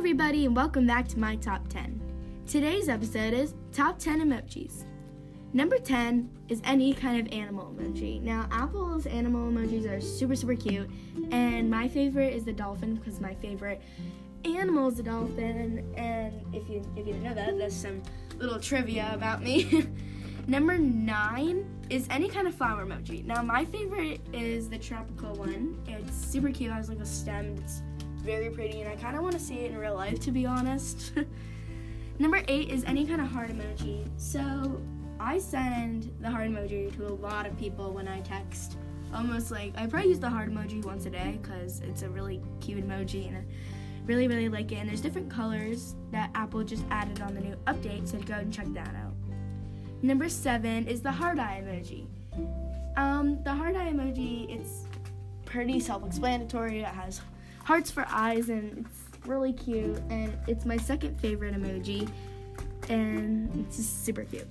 everybody, and welcome back to my top 10. Today's episode is Top 10 Emojis. Number 10 is any kind of animal emoji. Now, Apple's animal emojis are super, super cute, and my favorite is the dolphin because my favorite animal is the dolphin. And if you if you didn't know that, that's some little trivia about me. Number nine is any kind of flower emoji. Now, my favorite is the tropical one. It's super cute. It has like a stem. It's very pretty, and I kind of want to see it in real life, to be honest. Number eight is any kind of heart emoji. So I send the heart emoji to a lot of people when I text. Almost like I probably use the heart emoji once a day because it's a really cute emoji and I really really like it. And there's different colors that Apple just added on the new update, so go and check that out. Number seven is the heart eye emoji. Um, the heart eye emoji, it's pretty self-explanatory. It has hearts for eyes and it's really cute and it's my second favorite emoji and it's just super cute.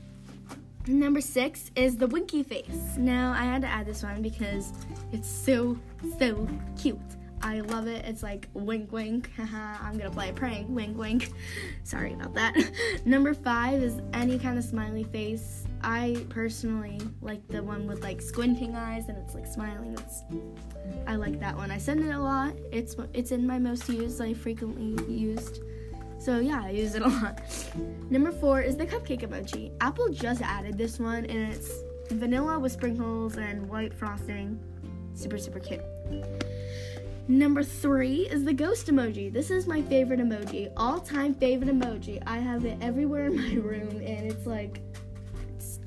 Number six is the winky face. Now I had to add this one because it's so so cute. I love it. It's like wink wink. I'm gonna play a prank. Wink wink. Sorry about that. Number five is any kind of smiley face. I personally like the one with like squinting eyes and it's like smiling. It's I like that one. I send it a lot. It's it's in my most used. I frequently used. So yeah, I use it a lot. Number four is the cupcake emoji. Apple just added this one and it's vanilla with sprinkles and white frosting. Super super cute. Number three is the ghost emoji. This is my favorite emoji, all time favorite emoji. I have it everywhere in my room, and it's like it's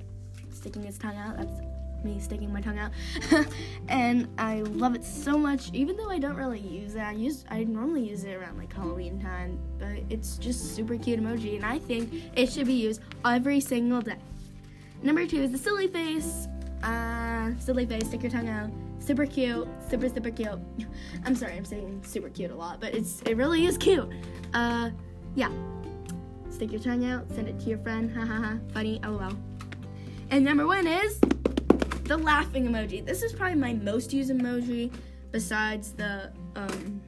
sticking its tongue out. That's me sticking my tongue out, and I love it so much. Even though I don't really use it, I use I normally use it around like Halloween time, but it's just super cute emoji, and I think it should be used every single day. Number two is the silly face. Uh, silly face, stick your tongue out super cute, super super cute. I'm sorry, I'm saying super cute a lot, but it's it really is cute. Uh, yeah. Stick your tongue out, send it to your friend. Ha ha ha. Funny. lol. And number one is the laughing emoji. This is probably my most used emoji, besides the um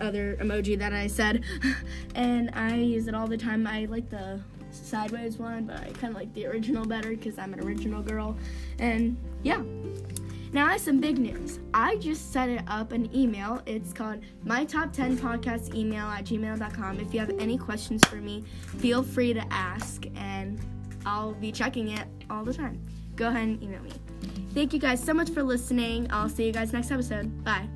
other emoji that I said, and I use it all the time. I like the sideways one, but I kind of like the original better because I'm an original girl. And yeah. Now I have some big news. I just set it up an email. It's called my top 10 podcast email at gmail.com. If you have any questions for me, feel free to ask and I'll be checking it all the time. Go ahead and email me. Thank you guys so much for listening. I'll see you guys next episode. Bye.